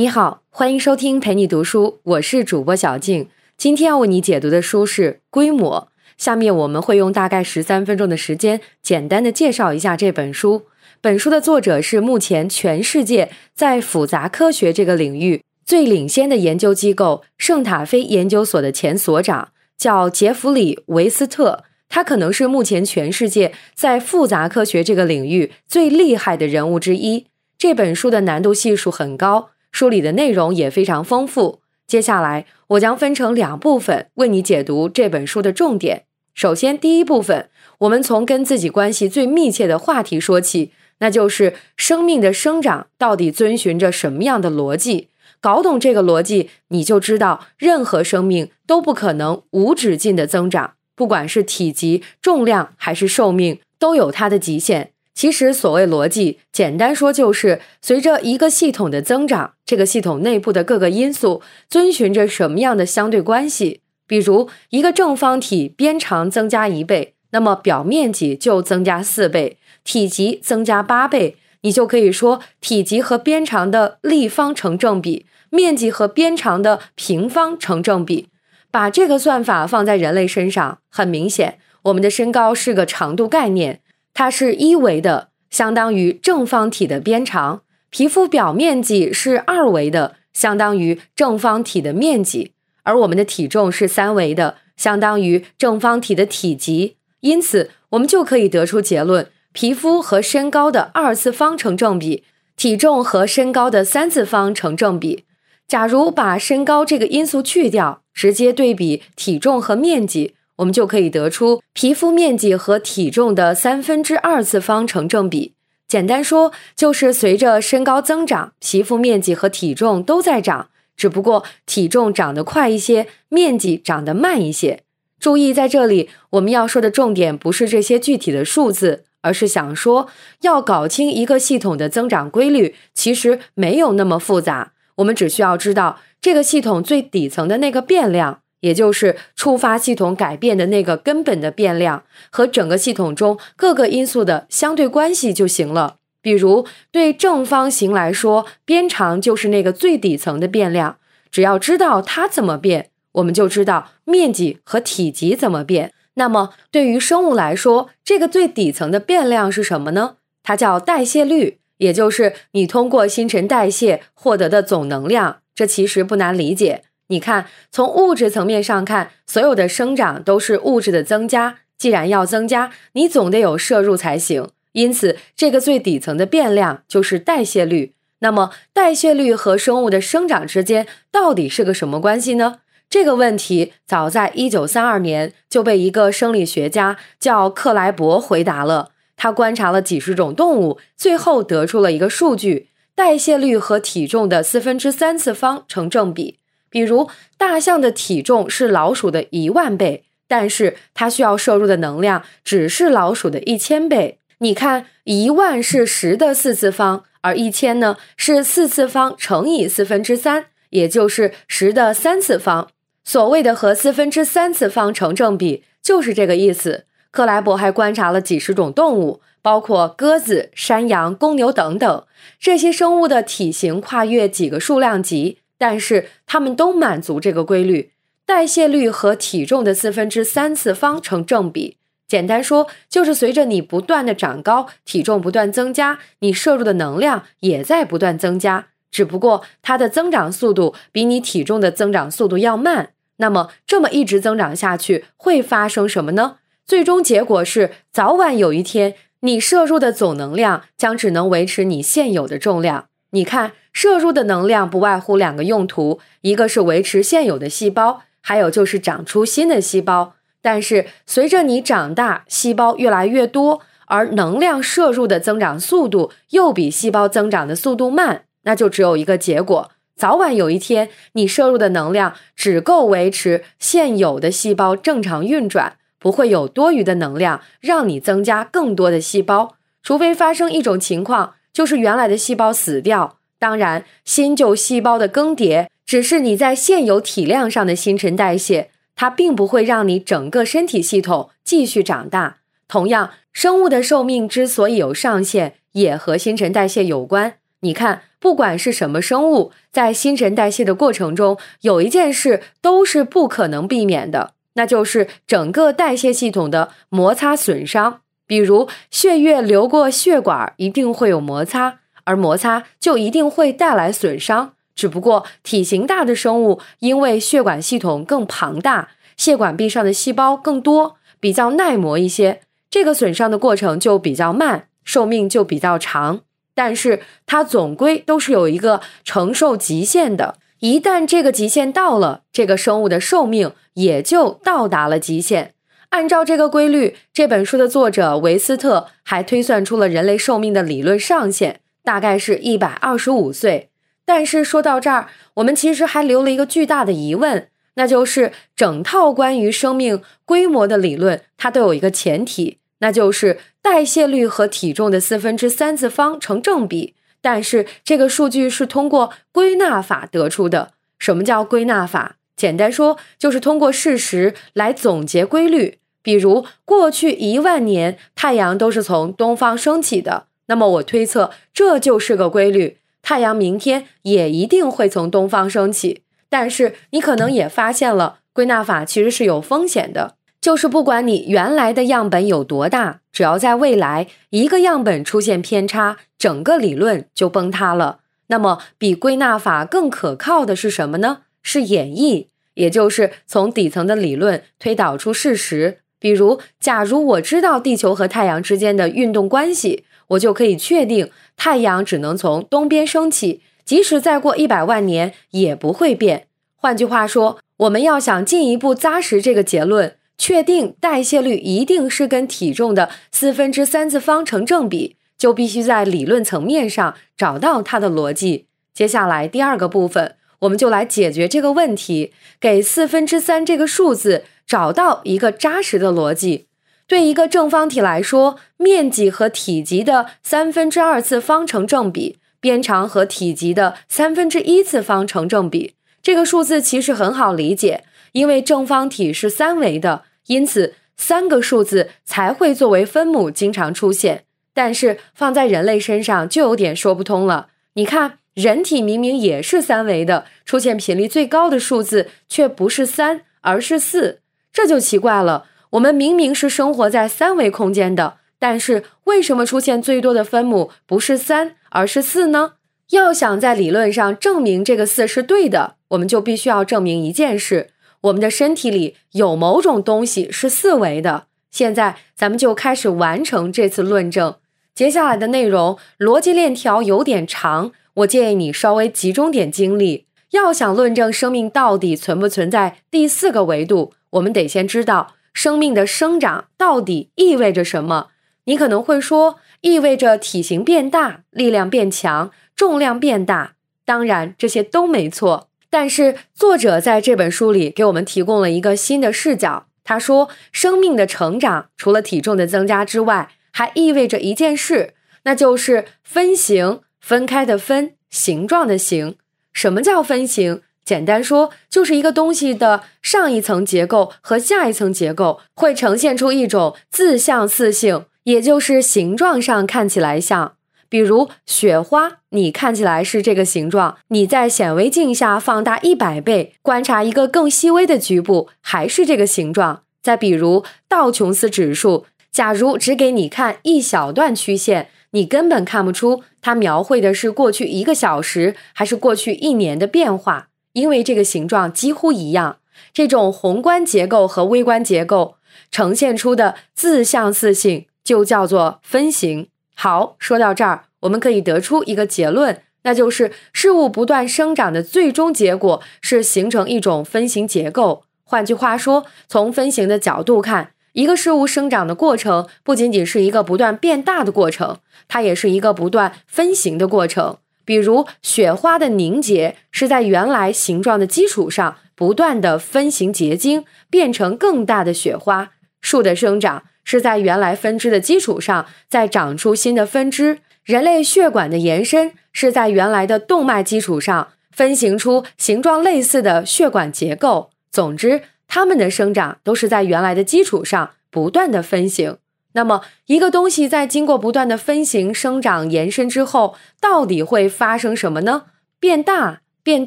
你好，欢迎收听陪你读书，我是主播小静。今天要为你解读的书是《规模》。下面我们会用大概十三分钟的时间，简单的介绍一下这本书。本书的作者是目前全世界在复杂科学这个领域最领先的研究机构圣塔菲研究所的前所长，叫杰弗里·维斯特。他可能是目前全世界在复杂科学这个领域最厉害的人物之一。这本书的难度系数很高。书里的内容也非常丰富。接下来，我将分成两部分为你解读这本书的重点。首先，第一部分，我们从跟自己关系最密切的话题说起，那就是生命的生长到底遵循着什么样的逻辑？搞懂这个逻辑，你就知道任何生命都不可能无止境的增长，不管是体积、重量还是寿命，都有它的极限。其实，所谓逻辑，简单说就是随着一个系统的增长，这个系统内部的各个因素遵循着什么样的相对关系。比如，一个正方体边长增加一倍，那么表面积就增加四倍，体积增加八倍，你就可以说体积和边长的立方成正比，面积和边长的平方成正比。把这个算法放在人类身上，很明显，我们的身高是个长度概念。它是一维的，相当于正方体的边长；皮肤表面积是二维的，相当于正方体的面积；而我们的体重是三维的，相当于正方体的体积。因此，我们就可以得出结论：皮肤和身高的二次方成正比，体重和身高的三次方成正比。假如把身高这个因素去掉，直接对比体重和面积。我们就可以得出皮肤面积和体重的三分之二次方成正比。简单说，就是随着身高增长，皮肤面积和体重都在涨，只不过体重长得快一些，面积长得慢一些。注意，在这里我们要说的重点不是这些具体的数字，而是想说，要搞清一个系统的增长规律，其实没有那么复杂。我们只需要知道这个系统最底层的那个变量。也就是触发系统改变的那个根本的变量和整个系统中各个因素的相对关系就行了。比如，对正方形来说，边长就是那个最底层的变量。只要知道它怎么变，我们就知道面积和体积怎么变。那么，对于生物来说，这个最底层的变量是什么呢？它叫代谢率，也就是你通过新陈代谢获得的总能量。这其实不难理解。你看，从物质层面上看，所有的生长都是物质的增加。既然要增加，你总得有摄入才行。因此，这个最底层的变量就是代谢率。那么，代谢率和生物的生长之间到底是个什么关系呢？这个问题早在一九三二年就被一个生理学家叫克莱伯回答了。他观察了几十种动物，最后得出了一个数据：代谢率和体重的四分之三次方成正比。比如，大象的体重是老鼠的一万倍，但是它需要摄入的能量只是老鼠的一千倍。你看，一万是十的四次方，而一千呢是四次方乘以四分之三，也就是十的三次方。所谓的和四分之三次方成正比，就是这个意思。克莱伯还观察了几十种动物，包括鸽子、山羊、公牛等等，这些生物的体型跨越几个数量级。但是它们都满足这个规律，代谢率和体重的四分之三次方成正比。简单说，就是随着你不断的长高，体重不断增加，你摄入的能量也在不断增加，只不过它的增长速度比你体重的增长速度要慢。那么这么一直增长下去，会发生什么呢？最终结果是，早晚有一天，你摄入的总能量将只能维持你现有的重量。你看。摄入的能量不外乎两个用途，一个是维持现有的细胞，还有就是长出新的细胞。但是随着你长大，细胞越来越多，而能量摄入的增长速度又比细胞增长的速度慢，那就只有一个结果：早晚有一天，你摄入的能量只够维持现有的细胞正常运转，不会有多余的能量让你增加更多的细胞。除非发生一种情况，就是原来的细胞死掉。当然，新旧细胞的更迭只是你在现有体量上的新陈代谢，它并不会让你整个身体系统继续长大。同样，生物的寿命之所以有上限，也和新陈代谢有关。你看，不管是什么生物，在新陈代谢的过程中，有一件事都是不可能避免的，那就是整个代谢系统的摩擦损伤。比如，血液流过血管，一定会有摩擦，而摩擦就一定会带来损伤。只不过，体型大的生物因为血管系统更庞大，血管壁上的细胞更多，比较耐磨一些，这个损伤的过程就比较慢，寿命就比较长。但是它总归都是有一个承受极限的，一旦这个极限到了，这个生物的寿命也就到达了极限。按照这个规律，这本书的作者维斯特还推算出了人类寿命的理论上限，大概是一百二十五岁。但是说到这儿，我们其实还留了一个巨大的疑问，那就是整套关于生命规模的理论，它都有一个前提。那就是代谢率和体重的四分之三次方成正比，但是这个数据是通过归纳法得出的。什么叫归纳法？简单说就是通过事实来总结规律。比如过去一万年太阳都是从东方升起的，那么我推测这就是个规律，太阳明天也一定会从东方升起。但是你可能也发现了，归纳法其实是有风险的。就是不管你原来的样本有多大，只要在未来一个样本出现偏差，整个理论就崩塌了。那么，比归纳法更可靠的是什么呢？是演绎，也就是从底层的理论推导出事实。比如，假如我知道地球和太阳之间的运动关系，我就可以确定太阳只能从东边升起，即使再过一百万年也不会变。换句话说，我们要想进一步扎实这个结论。确定代谢率一定是跟体重的四分之三次方成正比，就必须在理论层面上找到它的逻辑。接下来第二个部分，我们就来解决这个问题，给四分之三这个数字找到一个扎实的逻辑。对一个正方体来说，面积和体积的三分之二次方成正比，边长和体积的三分之一次方成正比。这个数字其实很好理解，因为正方体是三维的。因此，三个数字才会作为分母经常出现。但是放在人类身上就有点说不通了。你看，人体明明也是三维的，出现频率最高的数字却不是三，而是四，这就奇怪了。我们明明是生活在三维空间的，但是为什么出现最多的分母不是三，而是四呢？要想在理论上证明这个四是对的，我们就必须要证明一件事。我们的身体里有某种东西是四维的。现在咱们就开始完成这次论证。接下来的内容逻辑链条有点长，我建议你稍微集中点精力。要想论证生命到底存不存在第四个维度，我们得先知道生命的生长到底意味着什么。你可能会说，意味着体型变大、力量变强、重量变大。当然，这些都没错。但是作者在这本书里给我们提供了一个新的视角。他说，生命的成长除了体重的增加之外，还意味着一件事，那就是分形。分开的分，形状的形。什么叫分形？简单说，就是一个东西的上一层结构和下一层结构会呈现出一种自相似性，也就是形状上看起来像。比如雪花，你看起来是这个形状，你在显微镜下放大一百倍，观察一个更细微的局部，还是这个形状。再比如道琼斯指数，假如只给你看一小段曲线，你根本看不出它描绘的是过去一个小时还是过去一年的变化，因为这个形状几乎一样。这种宏观结构和微观结构呈现出的自相似性，就叫做分形。好，说到这儿，我们可以得出一个结论，那就是事物不断生长的最终结果是形成一种分形结构。换句话说，从分形的角度看，一个事物生长的过程不仅仅是一个不断变大的过程，它也是一个不断分形的过程。比如，雪花的凝结是在原来形状的基础上不断的分形结晶，变成更大的雪花；树的生长。是在原来分支的基础上再长出新的分支，人类血管的延伸是在原来的动脉基础上分形出形状类似的血管结构。总之，它们的生长都是在原来的基础上不断的分形。那么，一个东西在经过不断的分形、生长、延伸之后，到底会发生什么呢？变大、变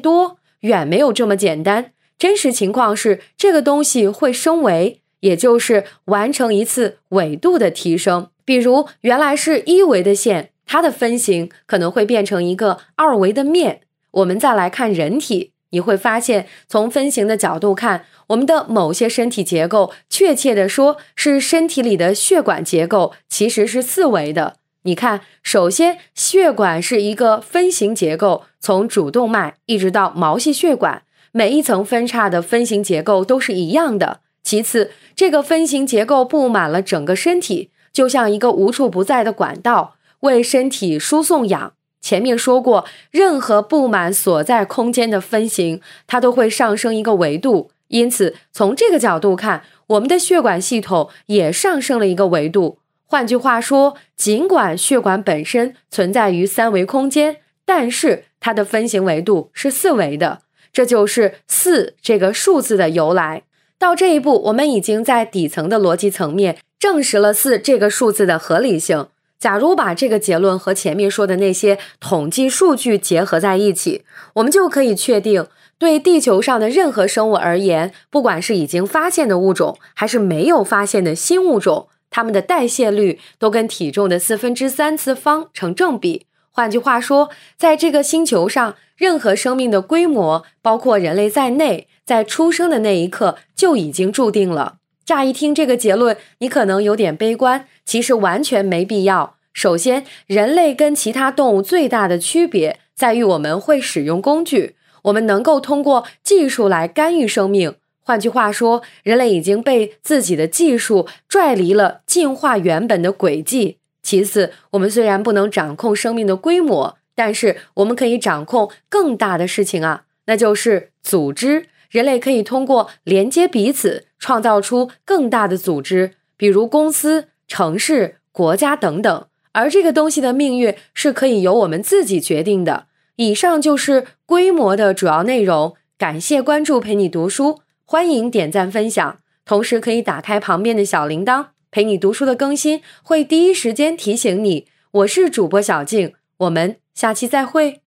多，远没有这么简单。真实情况是，这个东西会升维，也就是完成一次纬度的提升。比如，原来是一维的线，它的分形可能会变成一个二维的面。我们再来看人体。你会发现，从分形的角度看，我们的某些身体结构，确切的说是身体里的血管结构，其实是四维的。你看，首先血管是一个分形结构，从主动脉一直到毛细血管，每一层分叉的分形结构都是一样的。其次，这个分形结构布满了整个身体，就像一个无处不在的管道，为身体输送氧。前面说过，任何布满所在空间的分形，它都会上升一个维度。因此，从这个角度看，我们的血管系统也上升了一个维度。换句话说，尽管血管本身存在于三维空间，但是它的分形维度是四维的。这就是四这个数字的由来。到这一步，我们已经在底层的逻辑层面证实了四这个数字的合理性。假如把这个结论和前面说的那些统计数据结合在一起，我们就可以确定，对地球上的任何生物而言，不管是已经发现的物种，还是没有发现的新物种，它们的代谢率都跟体重的四分之三次方成正比。换句话说，在这个星球上，任何生命的规模，包括人类在内，在出生的那一刻就已经注定了。乍一听这个结论，你可能有点悲观，其实完全没必要。首先，人类跟其他动物最大的区别在于我们会使用工具，我们能够通过技术来干预生命。换句话说，人类已经被自己的技术拽离了进化原本的轨迹。其次，我们虽然不能掌控生命的规模，但是我们可以掌控更大的事情啊，那就是组织。人类可以通过连接彼此。创造出更大的组织，比如公司、城市、国家等等，而这个东西的命运是可以由我们自己决定的。以上就是规模的主要内容。感谢关注，陪你读书，欢迎点赞分享，同时可以打开旁边的小铃铛，陪你读书的更新会第一时间提醒你。我是主播小静，我们下期再会。